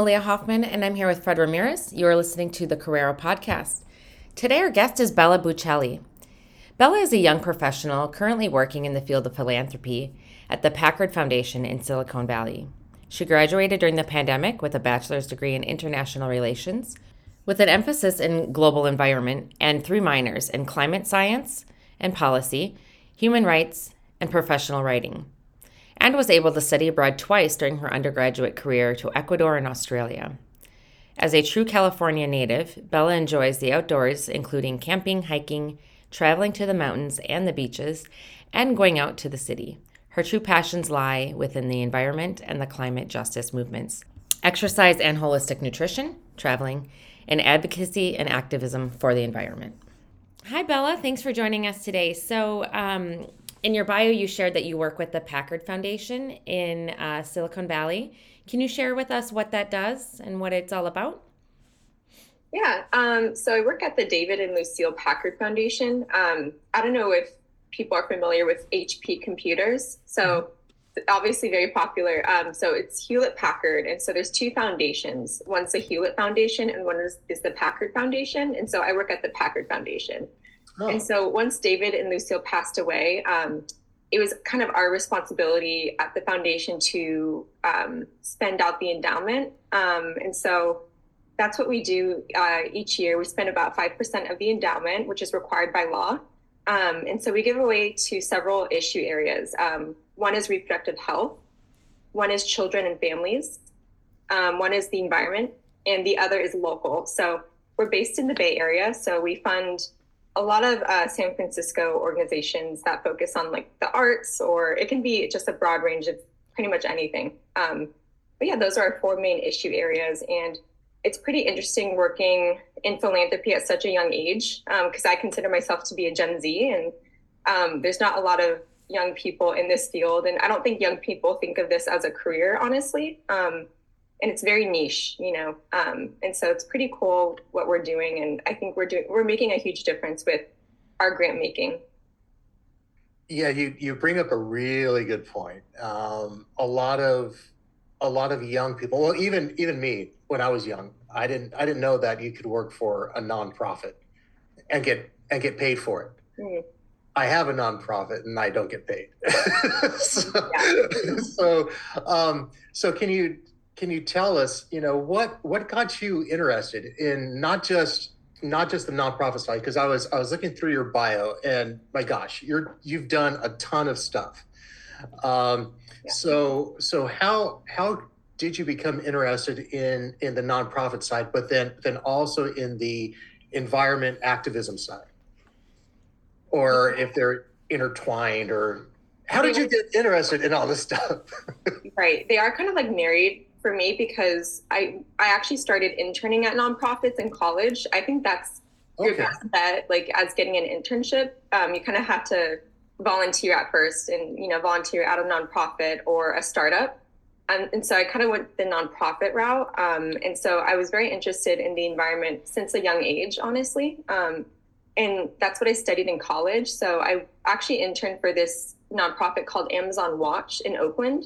Malia Hoffman, and I'm here with Fred Ramirez. You are listening to the Kōrero Podcast. Today, our guest is Bella Bucheli. Bella is a young professional currently working in the field of philanthropy at the Packard Foundation in Silicon Valley. She graduated during the pandemic with a bachelor's degree in international relations, with an emphasis in global environment, and three minors in climate science and policy, human rights, and professional writing and was able to study abroad twice during her undergraduate career to Ecuador and Australia. As a true California native, Bella enjoys the outdoors, including camping, hiking, traveling to the mountains and the beaches, and going out to the city. Her true passions lie within the environment and the climate justice movements exercise and holistic nutrition, traveling, and advocacy and activism for the environment. Hi, Bella. Thanks for joining us today. So, um, in your bio, you shared that you work with the Packard Foundation in uh, Silicon Valley. Can you share with us what that does and what it's all about? Yeah, um, so I work at the David and Lucile Packard Foundation. Um, I don't know if people are familiar with HP computers. So obviously very popular. Um, so it's Hewlett Packard, and so there's two foundations. One's the Hewlett Foundation, and one is, is the Packard Foundation. And so I work at the Packard Foundation. Oh. And so once David and Lucile passed away, um, it was kind of our responsibility at the foundation to um, spend out the endowment. Um, and so that's what we do uh, each year. We spend about 5% of the endowment, which is required by law. Um, and so we give away to several issue areas. Um, one is reproductive health, one is children and families, um, one is the environment, and the other is local. So we're based in the Bay Area. So we fund a lot of uh, San Francisco organizations that focus on like the arts, or it can be just a broad range of pretty much anything. Um, but yeah, those are our four main issue areas. And it's pretty interesting working in philanthropy at such a young age because um, I consider myself to be a Gen Z, and um, there's not a lot of young people in this field. And I don't think young people think of this as a career, honestly. And it's very niche, you know. Um, and so it's pretty cool what we're doing, and I think we're doing we're making a huge difference with our grant making. Yeah, you you bring up a really good point. Um, a lot of a lot of young people, well, even even me when I was young, I didn't I didn't know that you could work for a nonprofit and get and get paid for it. Mm. I have a nonprofit and I don't get paid. so, yeah. so, um, so can you can you tell us, you know, what what got you interested in not just not just the nonprofit side? Because I was I was looking through your bio, and my gosh, you're you've done a ton of stuff. Um, yeah. So so how how did you become interested in in the nonprofit side, but then then also in the environment activism side, or if they're intertwined, or how did you get interested in all this stuff? right, they are kind of like married for me because I I actually started interning at nonprofits in college. I think that's okay. your best bet. Like as getting an internship, um, you kind of have to volunteer at first, and you know volunteer at a nonprofit or a startup. Um, and so I kind of went the nonprofit route. Um, and so I was very interested in the environment since a young age, honestly. Um, and that's what I studied in college. So I actually interned for this nonprofit called Amazon Watch in Oakland.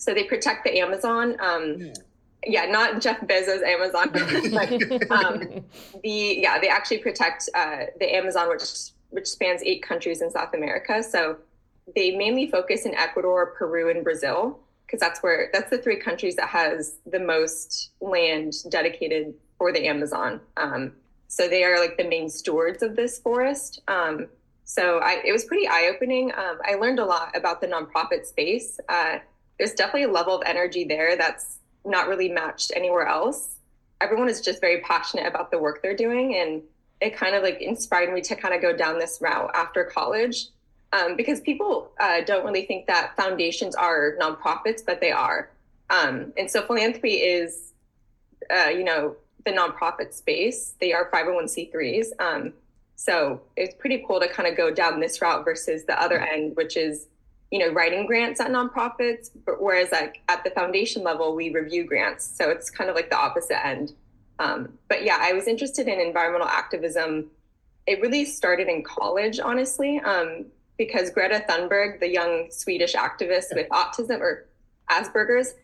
So they protect the Amazon. Um, yeah. yeah. not Jeff Bezos Amazon, but um, the yeah they actually protect uh, the Amazon, which which spans eight countries in South America. So they mainly focus in Ecuador, Peru, and Brazil because that's where that's the three countries that has the most land dedicated for the Amazon. Um, so they are like the main stewards of this forest. Um, so I, it was pretty eye opening. Um, I learned a lot about the nonprofit space. Uh, there's definitely a level of energy there that's not really matched anywhere else. Everyone is just very passionate about the work they're doing. And it kind of like inspired me to kind of go down this route after college. Um, because people uh, don't really think that foundations are nonprofits, but they are. Um, and so philanthropy is, uh, you know, the nonprofit space. They are 501c3s. Um, so it's pretty cool to kind of go down this route versus the other end, which is you know, writing grants at nonprofits, but whereas like at the foundation level, we review grants. So it's kind of like the opposite end. Um, but yeah, I was interested in environmental activism. It really started in college, honestly, um, because Greta Thunberg, the young Swedish activist with autism or Asperger's,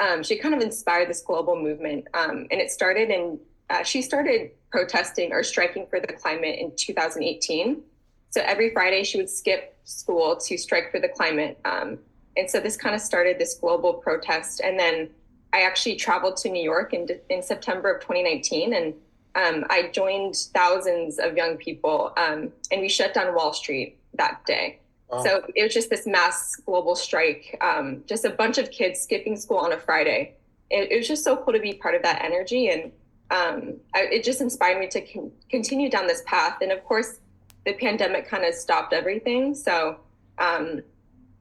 um, she kind of inspired this global movement. Um, and it started in, uh, she started protesting or striking for the climate in 2018. So every Friday she would skip school to strike for the climate. Um, and so this kind of started this global protest. And then I actually traveled to New York in, in September of 2019 and um, I joined thousands of young people um, and we shut down Wall Street that day. Wow. So it was just this mass global strike, um, just a bunch of kids skipping school on a Friday. It, it, was just so cool to be part of that energy. And um, I, it just inspired me to con- continue down this path. And of course, the pandemic kind of stopped everything. So um,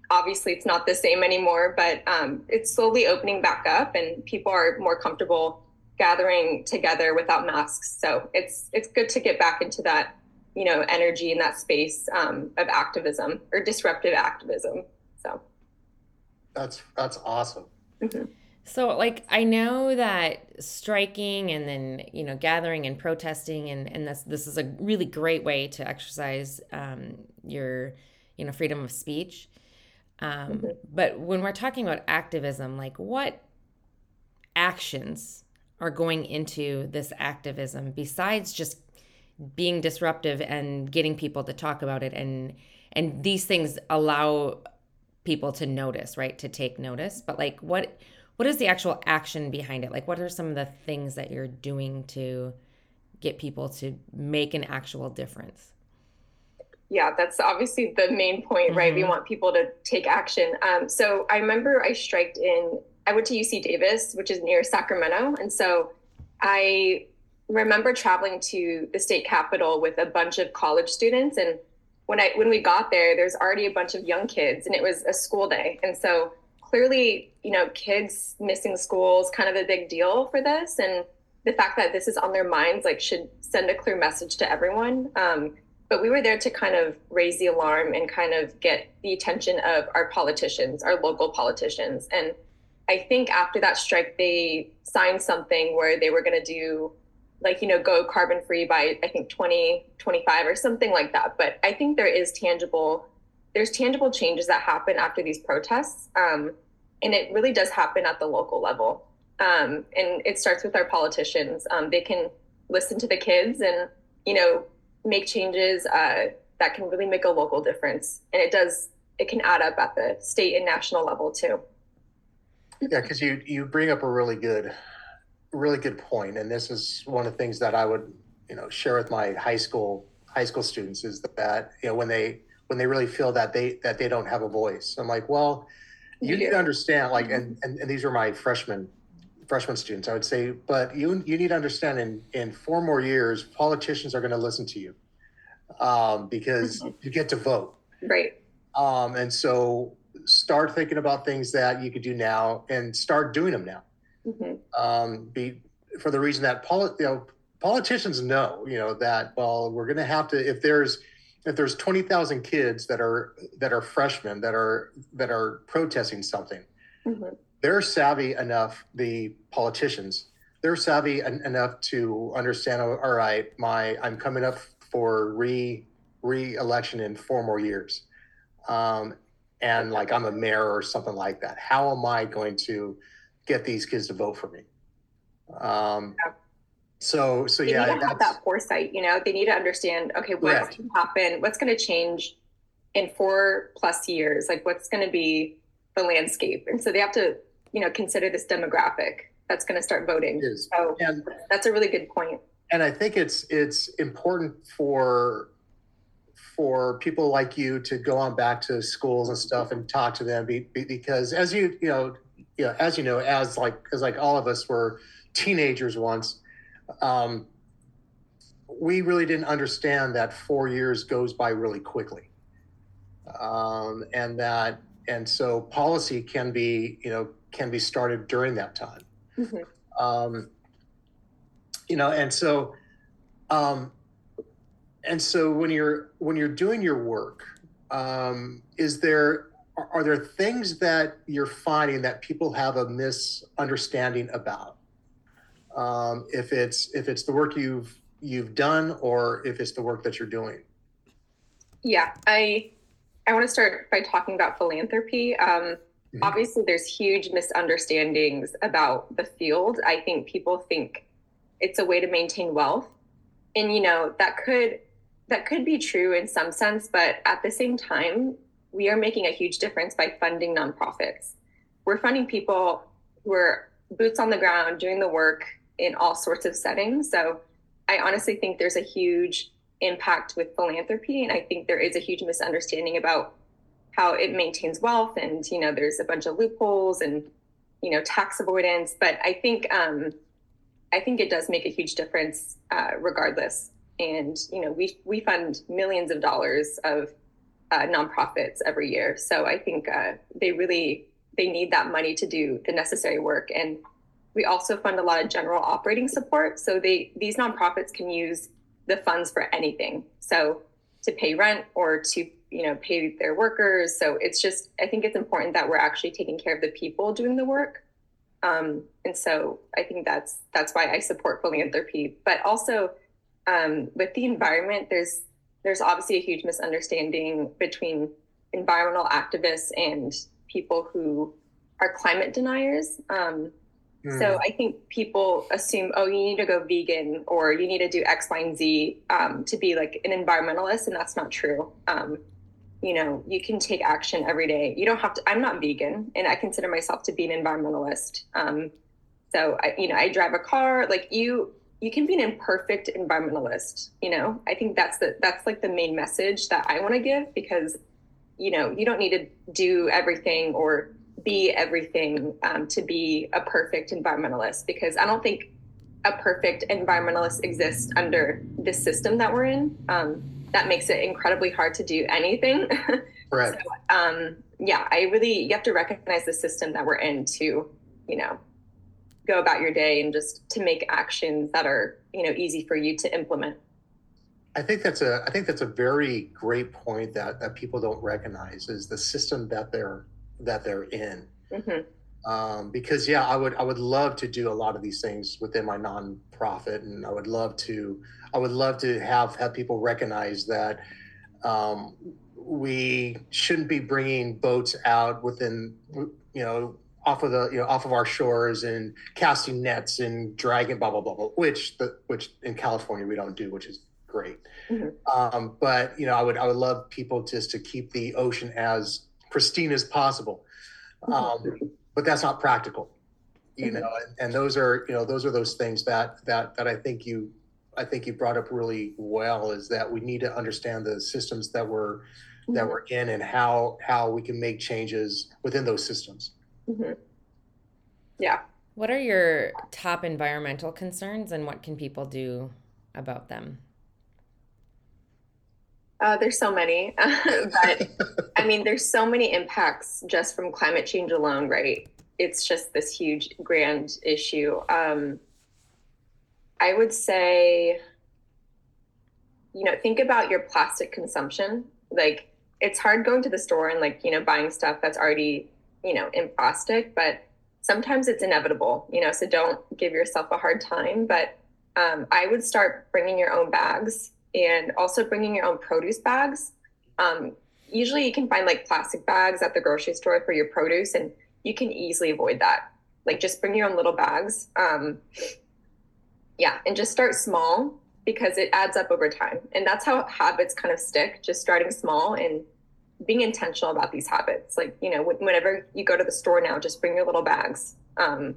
obviously it's not the same anymore, but um, it's slowly opening back up and people are more comfortable gathering together without masks. So it's it's good to get back into that you know energy in that space um, of activism or disruptive activism so that's that's awesome mm-hmm. So like i know that striking and then you know gathering and protesting and and this this is a really great way to exercise um, your you know freedom of speech um, mm-hmm. but when we're talking about activism like what actions are going into this activism besides just being disruptive and getting people to talk about it and and these things allow people to notice right to take notice but like what what is the actual action behind it? Like what are some of the things that you're doing to get people to make an actual difference? Yeah that's obviously the main point mm-hmm. right? We mm-hmm. want people to take action. Um, so i remember i striked in i went to uc davis which is near sacramento. And so i remember traveling to the state capitol with a bunch of college students. And when I when we got there there's already a bunch of young kids and it was a school day. And so clearly you know kids missing school is kind of a big deal for this. And the fact that this is on their minds like should send a clear message to everyone. Um, but we were there to kind of raise the alarm and kind of get the attention of our politicians our local politicians. And i think after that strike they signed something where they were going to do like you know go carbon free by i think 2025 or something like that. But i think there is tangible there's tangible changes that happen after these protests. Um, and it really does happen at the local level. Um, and it starts with our politicians. Um, they can listen to the kids and you know make changes uh, that can really make a local difference. And it does it can add up at the state and national level too. Yeah because you you bring up a really good really good point, and this is one of the things that I would, you know, share with my high school high school students is that you know when they when they really feel that they that they don't have a voice. I'm like, well, you need to understand, like, and, and and these are my freshmen freshman students. I would say, but you you need to understand in in four more years, politicians are going to listen to you um, because mm-hmm. you get to vote. Right. Um, and so start thinking about things that you could do now and start doing them now mm-hmm. um, be for the reason that poli- you know, politicians know, you know, that well, we're going to have to if there's if there's twenty thousand kids that are that are freshmen that are that are protesting something, mm-hmm. they're savvy enough. The politicians they're savvy en- enough to understand. Oh, all right, my I'm coming up for re re-election in four more years. Um, and like I'm a mayor or something like that. How am I going to get these kids to vote for me. Um. So, so they yeah, need to have that foresight. You know, they need to understand. Okay, what's going to happen? What's going to change in four plus years? Like, what's going to be the landscape? And so they have to, you know, consider this demographic that's going to start voting. So and, that's a really good point. And I think it's it's important for for people like you to go on back to schools and stuff and talk to them be, be, because as you you know you know, as you know, as like as like all of us were teenagers once, um, we really didn't understand that four years goes by really quickly, um, and that and so policy can be you know can be started during that time. Mm-hmm. Um, you know, and so um, and so when you're when you're doing your work, um, is there are there things that you're finding that people have a misunderstanding about? Um, if it's if it's the work you've you've done or if it's the work that you're doing. Yeah, I I want to start by talking about philanthropy. Um, mm-hmm. obviously there's huge misunderstandings about the field. I think people think it's a way to maintain wealth. And you know, that could that could be true in some sense, but at the same time, we are making a huge difference by funding nonprofits. We're funding people who are boots on the ground doing the work in all sorts of settings. So I honestly think there's a huge impact with philanthropy. And I think there is a huge misunderstanding about how it maintains wealth and, you know, there's a bunch of loopholes and, you know, tax avoidance. But I think, um, I think it does make a huge difference uh, regardless. And, you know, we, we fund millions of dollars of uh, nonprofits every year. So I think uh, they really, they need that money to do the necessary work. And we also fund a lot of general operating support. So they these nonprofits can use the funds for anything. So to pay rent or to you know pay their workers. So it's just I think it's important that we're actually taking care of the people doing the work. Um, and so I think that's that's why I support philanthropy. But also um, with the environment, there's there's obviously a huge misunderstanding between environmental activists and people who are climate deniers. Um, so hmm. I think people assume, oh, you need to go vegan or you need to do X, Y, and Z um, to be like an environmentalist, and that's not true. Um, you know, you can take action every day. You don't have to. I'm not vegan, and I consider myself to be an environmentalist. Um, so I, you know, I drive a car. Like you, you can be an imperfect environmentalist. You know, I think that's the that's like the main message that I want to give because, you know, you don't need to do everything or be everything um, to be a perfect environmentalist because I don't think a perfect environmentalist exists under this system that we're in. Um, that makes it incredibly hard to do anything. Right. so, um, yeah, I really you have to recognize the system that we're in to, you know, go about your day and just to make actions that are you know easy for you to implement. I think that's a I think that's a very great point that that people don't recognize is the system that they're that they're in. Mm-hmm. Um, because yeah, I would I would love to do a lot of these things within my nonprofit, and I would love to I would love to have have people recognize that um, we shouldn't be bringing boats out within you know off of the you know off of our shores and casting nets and dragging blah blah blah, blah which the which in California we don't do, which is great. Mm-hmm. Um, but you know, I would I would love people just to keep the ocean as pristine as possible. Um, but that's not practical, you know. And, and, those are, you know, those are those things that that that I think you, I think you brought up really well. Is that we need to understand the systems that we're mm-hmm. that we're in and how how we can make changes within those systems. Mm-hmm. Yeah. What are your top environmental concerns, and what can people do about them? Uh, there's so many, but I mean, there's so many impacts just from climate change alone, right? It's just this huge, grand issue. Um, I would say, you know, think about your plastic consumption. Like, it's hard going to the store and, like, you know, buying stuff that's already, you know, in plastic, but sometimes it's inevitable, you know, so don't give yourself a hard time. But um, I would start bringing your own bags and also bringing your own produce bags. Um, usually, you can find like plastic bags at the grocery store for your produce, and you can easily avoid that. Like, just bring your own little bags. Um, yeah, and just start small because it adds up over time. And that's how habits kind of stick, just starting small and being intentional about these habits. Like, you know, whenever you go to the store now, just bring your little bags. Um,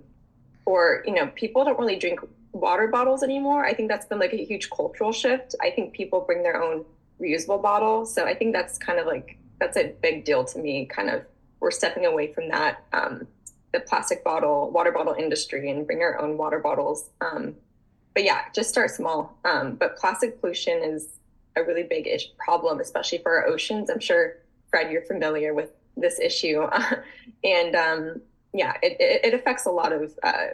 or, you know, people don't really drink water bottles anymore. I think that's been like a huge cultural shift. I think people bring their own reusable bottle. So I think that's kind of like that's a big deal to me. Kind of we're stepping away from that um, the plastic bottle water bottle industry and bring our own water bottles. Um, but yeah, just start small. Um, but plastic pollution is a really big ish problem, especially for our oceans. I'm sure Fred, you're familiar with this issue, and um, yeah, it, it, affects a lot of uh,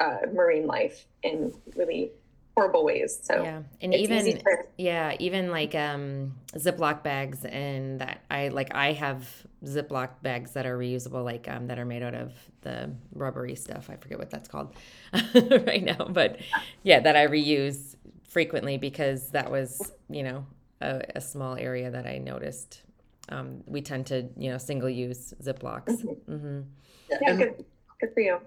uh, marine life in really horrible ways. So yeah, and even for... yeah, even like um, Ziploc bags, and that I like I have Ziploc bags that are reusable, like um, that are made out of the rubbery stuff. I forget what that's called right now, but yeah, that I reuse frequently because that was you know a, a small area that I noticed Um, we tend to, you know, single use Ziplocs. Mhm. hmm Yeah, good, good for you.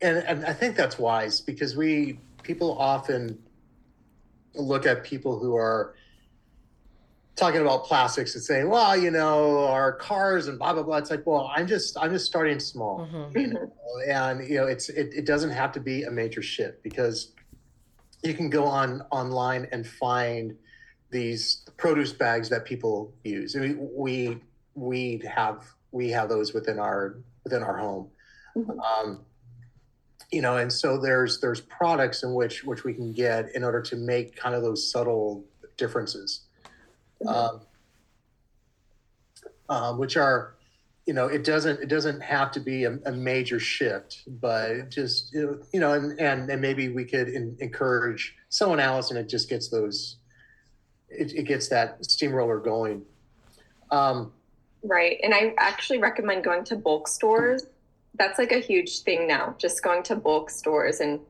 And and I think that's wise because we people often look at people who are talking about plastics and saying, well, you know, our cars and blah blah blah. It's like, well, I'm just I'm just starting small. hmm you know, and you know it's it, it doesn't have to be a major shift because you can go on online and find these produce bags that people use I mean, we we have we have those within our within our home Mhm. um, you know and so there's there's products in which which we can get in order to make kind of those subtle differences Mhm. um, uh, which are you know it doesn't it doesn't have to be a, a major shift but just you know, you know and, and and maybe we could in, encourage someone else and it just gets those it, it gets that steamroller going um Right. And I actually recommend going to bulk stores. That's like a huge thing now, just going to bulk stores and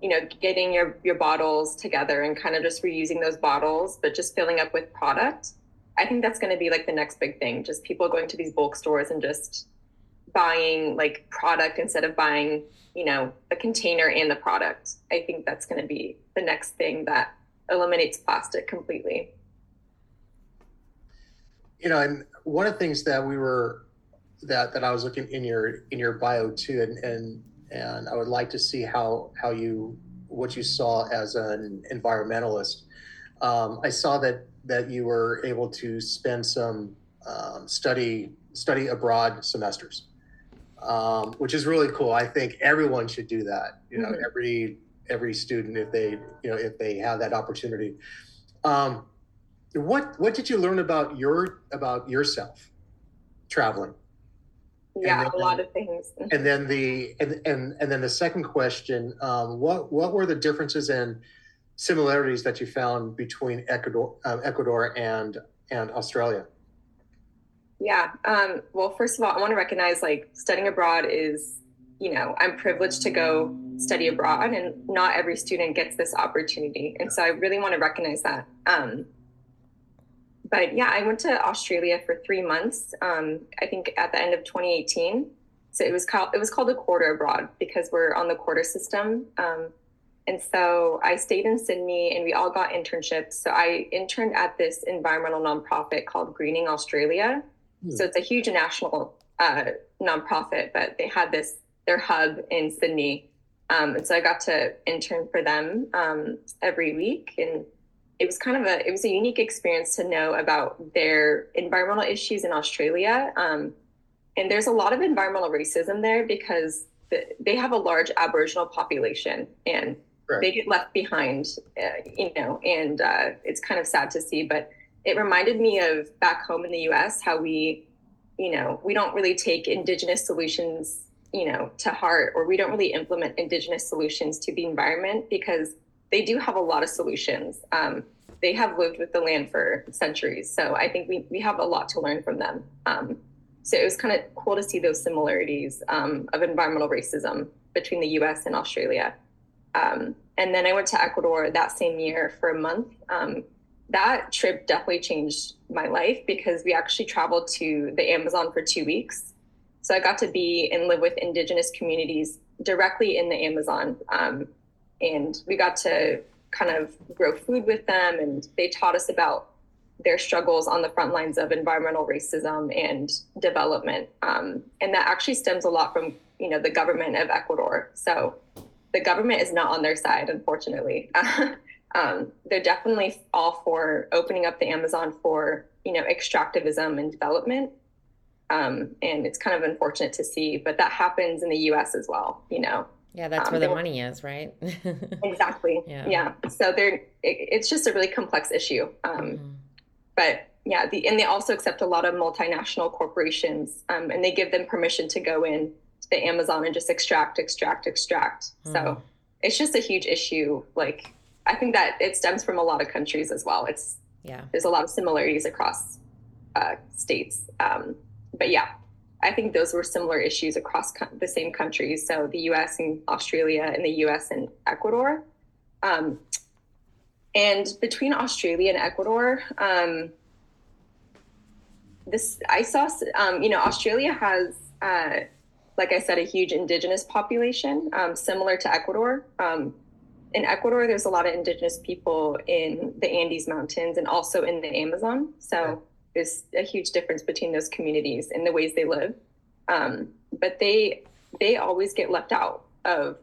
you know, getting your your bottles together and kind of just reusing those bottles, but just filling up with product. I think that's going to be like the next big thing, just people going to these bulk stores and just buying like product instead of buying, you know, a container and the product. I think that's going to be the next thing that eliminates plastic completely. you know and one of the things that we were that that i was looking in your in your bio too and and and i would like to see how how you what you saw as an environmentalist. Um, i saw that that you were able to spend some um, study study abroad semesters um, which is really cool. I think everyone should do that you know Mhm. every every student if they you know if they have that opportunity. Um, what what did you learn about your about yourself traveling Yeah, then- a lot of things. and then the and and, and then the second question um, what what were the differences and similarities that you found between ecuador um, ecuador and and australia Yeah. Um, well, first of all, I want to recognize like studying abroad is, you know, I'm privileged to go study abroad, and not every student gets this opportunity. And so I really want to recognize that. Um, but yeah, I went to Australia for three months. Um, I think at the end of 2018. So it was called it was called a quarter abroad because we're on the quarter system. Um, and so I stayed in Sydney, and we all got internships. So I interned at this environmental nonprofit called Greening Australia. So it's a huge national uh, nonprofit, but they had this their hub in Sydney, um, and so I got to intern for them um, every week, and it was kind of a it was a unique experience to know about their environmental issues in Australia. Um, and there's a lot of environmental racism there because the, they have a large Aboriginal population, and Correct. they get left behind, uh, you know, and uh, it's kind of sad to see, but it reminded me of back home in the US how we, you know, we don't really take indigenous solutions, you know, to heart, or we don't really implement indigenous solutions to the environment because they do have a lot of solutions. Um, they have lived with the land for centuries. So I think we, we have a lot to learn from them. Um, so it was kind of cool to see those similarities um, of environmental racism between the US and Australia. Um, and then I went to Ecuador that same year for a month. Um, that trip definitely changed my life because we actually traveled to the Amazon for two weeks. So I got to be and live with indigenous communities directly in the Amazon. And we got to kind of grow food with them, and they taught us about their struggles on the front lines of environmental racism and development. Um, and that actually stems a lot from you know the government of Ecuador. So the government is not on their side, unfortunately. um, they're definitely all for opening up the Amazon for you know extractivism and development. Um, and it's kind of unfortunate to see, but that happens in the U.S. as well. You know, Yeah, that's Um, where the money is, right? exactly. Yeah. Yeah. So they're it, it's just a really complex issue. Um, Mhm. but yeah, the and they also accept a lot of multinational corporations, um, and they give them permission to go in to the Amazon and just extract, extract, extract. Mm. So it's just a huge issue. Like I think that it stems from a lot of countries as well. It's Yeah. there's a lot of similarities across uh, states. Um, but yeah, I think those were similar issues across co- the same countries. So the U.S. and Australia, and the U.S. and Ecuador. Um, and between Australia and Ecuador, um, this I saw, um, you know, Australia has, uh, like I said, a huge indigenous population, um, similar to Ecuador. Um, in Ecuador, there's a lot of indigenous people in the Andes Mountains and also in the Amazon. So there's a huge difference between those communities and the ways they live. Um, but they they always get left out of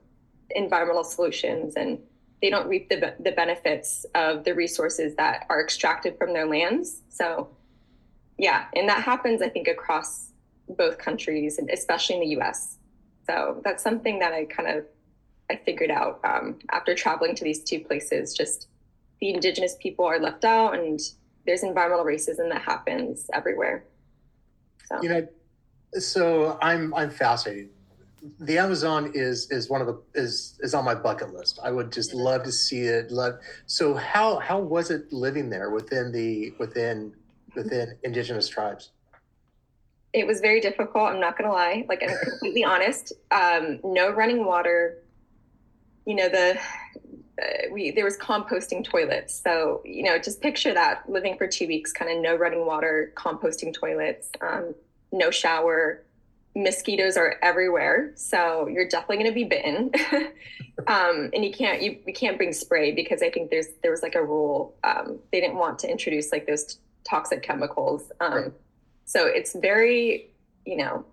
environmental solutions and they don't reap the, the benefits of the resources that are extracted from their lands. So yeah, and that happens, I think, across both countries and especially in the US. So that's something that I kind of I figured out um, after traveling to these two places. Just the indigenous people are left out, and there's environmental racism that happens everywhere. So. You know, so I'm I'm fascinated. The Amazon is is one of the is is on my bucket list. I would just love to see it. Love. So how how was it living there within the within within indigenous tribes? It was very difficult. I'm not gonna lie. Like I'm completely honest. Um, no running water. You know the we there was composting toilets. So you know just picture that living for two weeks, kind of no running water, composting toilets, um, no shower. Mosquitoes are everywhere, so you're definitely going to be bitten. um, and you can't you, you can't bring spray because I think there's there was like a rule. Um, they didn't want to introduce like those toxic chemicals. Um, right. So it's very, you know,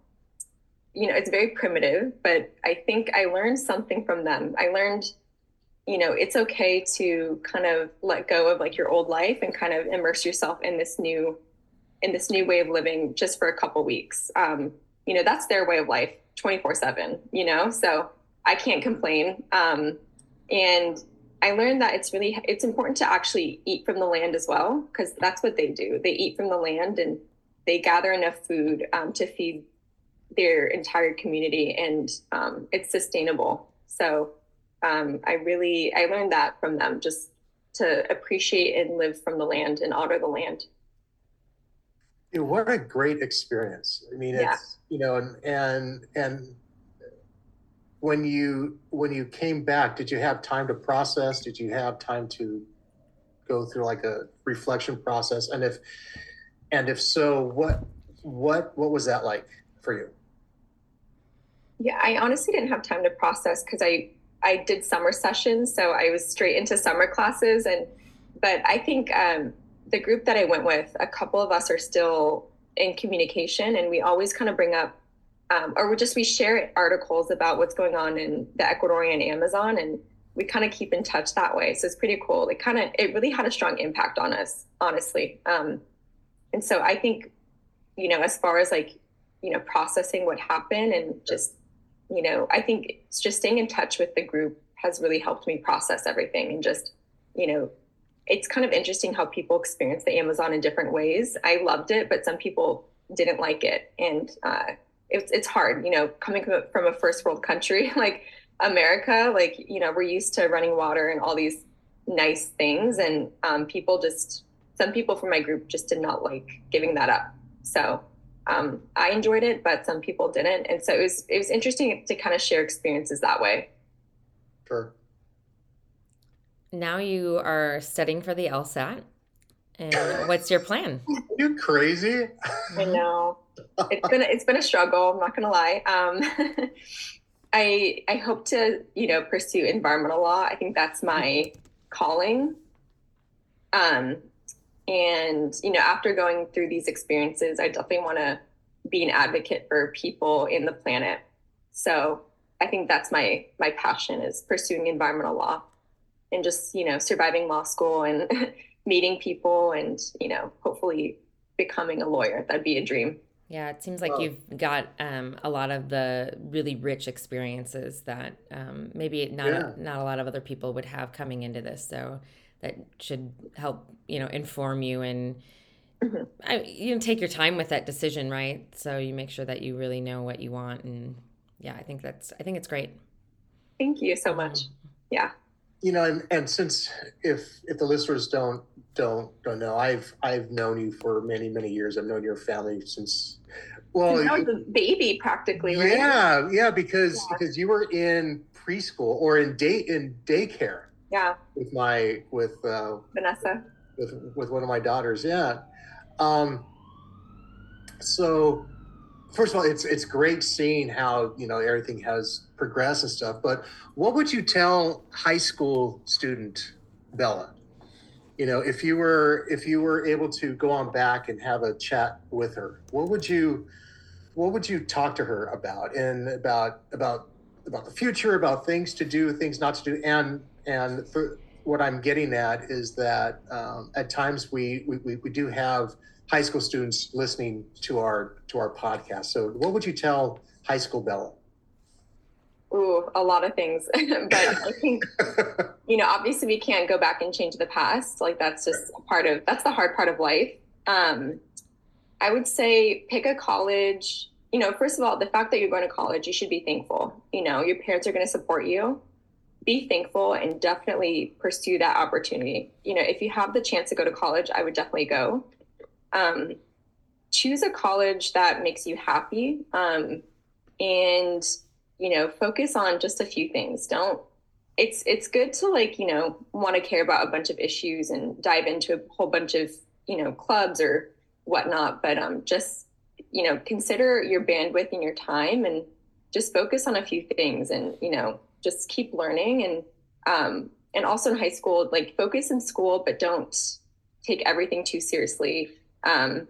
you know, it's very primitive, but I think I learned something from them. I learned, you know, it's okay to kind of let go of like your old life and kind of immerse yourself in this new, in this new way of living just for a couple weeks. Um, you know, that's their way of life 24 seven, you know? So I can't complain. Um, and I learned that it's really it's important to actually eat from the land as well because that's what they do. They eat from the land and they gather enough food um, to feed their entire community, and um, it's sustainable. So um, I really I learned that from them just to appreciate and live from the land and honor the land. Know, what a great experience! I mean, it's yeah. you know, and and and when you when you came back did you have time to process did you have time to go through like a reflection process and if and if so what what what was that like for you yeah i honestly didn't have time to process because i i did summer sessions so i was straight into summer classes and but i think um, the group that i went with a couple of us are still in communication and we always kind of bring up um, or we just we share articles about what's going on in the Ecuadorian Amazon, and we kind of keep in touch that way. So it's pretty cool. It kind of it really had a strong impact on us, honestly. Um, and so I think, you know, as far as like, you know, processing what happened and just, you know, I think just staying in touch with the group has really helped me process everything and just, you know, it's kind of interesting how people experience the Amazon in different ways. I loved it, but some people didn't like it, and uh, it's it's hard, you know, coming from a first world country like America, like you know, we're used to running water and all these nice things, and um, people just some people from my group just did not like giving that up. So um, I enjoyed it, but some people didn't, and so it was it was interesting to kind of share experiences that way. Sure. Now you are studying for the LSAT. And what's your plan? you crazy? I know it's been it's been a struggle. I'm not gonna lie. Um, I I hope to you know pursue environmental law. I think that's my calling. Um, and you know after going through these experiences, I definitely want to be an advocate for people in the planet. So I think that's my my passion is pursuing environmental law and just you know surviving law school and meeting people and you know hopefully becoming a lawyer. That'd be a dream. Yeah, it seems like oh. you've got um, a lot of the really rich experiences that um, maybe not yeah. not a lot of other people would have coming into this. So that should help you know inform you and mm-hmm. I, you know take your time with that decision, right? So you make sure that you really know what you want, and yeah, I think that's I think it's great. Thank you so much. Yeah. You know, and, and since if if the listeners don't don't don't know. I've I've known you for many many years. I've known your family since well, since I was a baby practically. Right? Yeah, yeah, because yeah. because you were in preschool or in day in daycare. Yeah. With my with uh, Vanessa. With with one of my daughters, yeah. Um, So, first of all, it's it's great seeing how you know everything has progressed and stuff. But what would you tell high school student Bella? You know, if you were if you were able to go on back and have a chat with her, what would you what would you talk to her about and about about about the future, about things to do, things not to do, and and for, what I'm getting at is that um, at times we, we we do have high school students listening to our to our podcast. So, what would you tell high school Bella? Ooh, a lot of things, but I think you know, obviously, we can't go back and change the past. Like that's just part of that's the hard part of life. Um, I would say pick a college. You know, first of all, the fact that you're going to college, you should be thankful. You know, your parents are going to support you be thankful and definitely pursue that opportunity. You know, if you have the chance to go to college, I would definitely go. Um, choose a college that makes you happy um, and you know focus on just a few things don't it's it's good to like you know want to care about a bunch of issues and dive into a whole bunch of you know clubs or whatnot but um just you know consider your bandwidth and your time and just focus on a few things and you know just keep learning and um, and also in high school like focus in school but don't take everything too seriously. Um,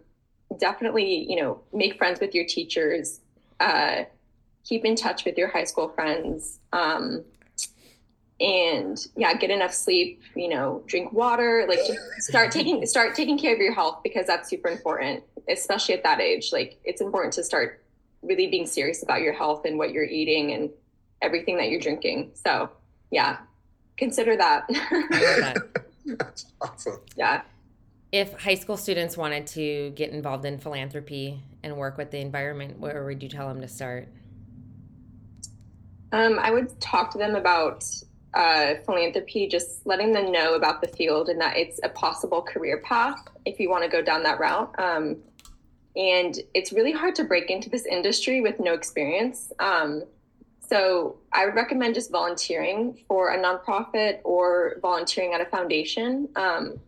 definitely you know make friends with your teachers. Uh, keep in touch with your high school friends. Um, and yeah get enough sleep you know drink water like start taking start taking care of your health because that's super important especially at that age. Like it's important to start really being serious about your health and what you're eating and everything that you're drinking. So yeah, consider that. That's awesome. Yeah. If high school students wanted to get involved in philanthropy and work with the environment, where would you tell them to start? Um, I would talk to them about uh, philanthropy, just letting them know about the field and that it's a possible career path if you want to go down that route. Um, and it's really hard to break into this industry with no experience. Um, so I would recommend just volunteering for a nonprofit or volunteering at a foundation. Um,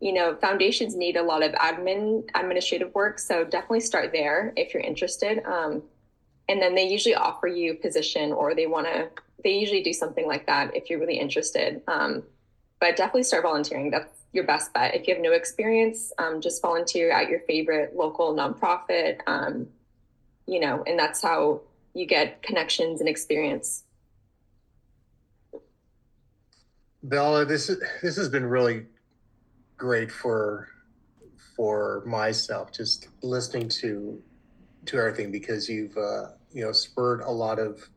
you know, foundations need a lot of admin, administrative work. So definitely start there if you're interested. Um, and then they usually offer you a position or they want to, they usually do something like that if you're really interested. Um, but definitely start volunteering. That's your best bet. If you have no experience, um, just volunteer at your favorite local nonprofit. Um, you know, and that's how you get connections and experience. Bella, this is this has been really great for for myself just listening to to everything because you've uh, you know spurred a lot of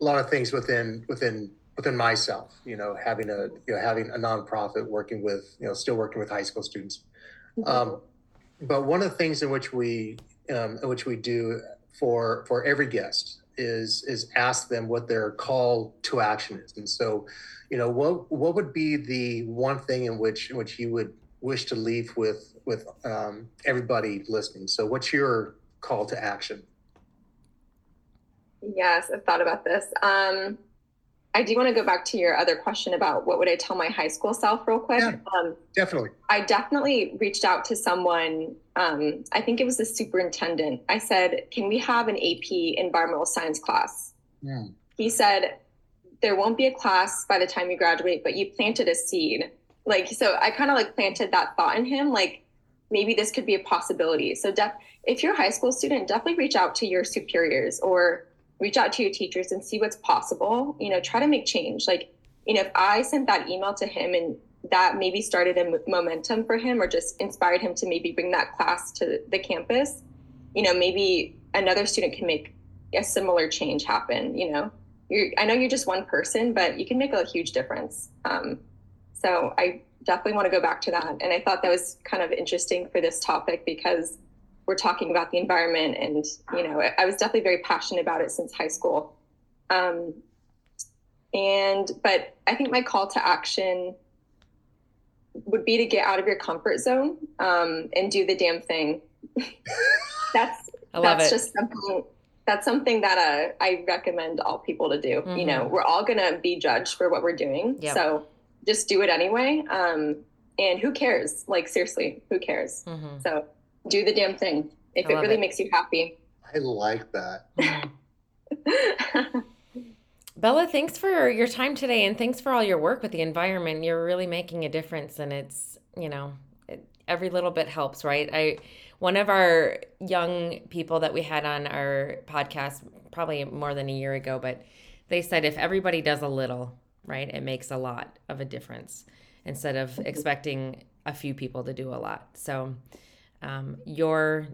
a lot of things within within within myself you know having a you know having a nonprofit working with you know still working with high school students mm-hmm. um, but one of the things in which we um, in which we do for for every guest is is ask them what their call to action is. And so you know what what would be the one thing in which in which you would wish to leave with with um, everybody listening? So what's your call to action? Yes i've thought about this. Um I do want to go back to your other question about what would I tell my high school self real quick. Yeah, um, definitely. I definitely reached out to someone. Um, I think it was the superintendent. I said, "Can we have an AP environmental science class?" Yeah. Hmm. He said, "There won't be a class by the time you graduate, but you planted a seed." Like so, I kind of like planted that thought in him, like maybe this could be a possibility. So, def- if you're a high school student, definitely reach out to your superiors or reach out to your teachers and see what's possible you know try to make change. Like you know if i sent that email to him and that maybe started a momentum for him or just inspired him to maybe bring that class to the campus you know maybe another student can make a similar change happen you know. You're, i know you're just one person but you can make a huge difference. Um, so i definitely want to go back to that. And i thought that was kind of interesting for this topic because we're talking about the environment and you know i was definitely very passionate about it since high school um, and but i think my call to action would be to get out of your comfort zone um, and do the damn thing that's that's it. just something that's something that uh, i recommend all people to do mm-hmm. you know mm-hmm. we're all going to be judged for what we're doing yep. so just do it anyway um, and who cares like seriously who cares mm-hmm. so do the damn thing if it really it. makes you happy. I like that. Bella, thanks for your time today and thanks for all your work with the environment. You're really making a difference and it's, you know, it, every little bit helps, right? I one of our young people that we had on our podcast probably more than a year ago, but they said if everybody does a little, right, it makes a lot of a difference instead of mm-hmm. expecting a few people to do a lot. So, um, your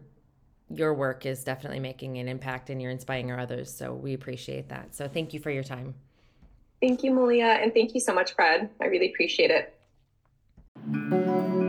your work is definitely making an impact and you're inspiring our others. So we appreciate that. So thank you for your time. thank you, Malia, and thank you so much, Fred. I really appreciate it.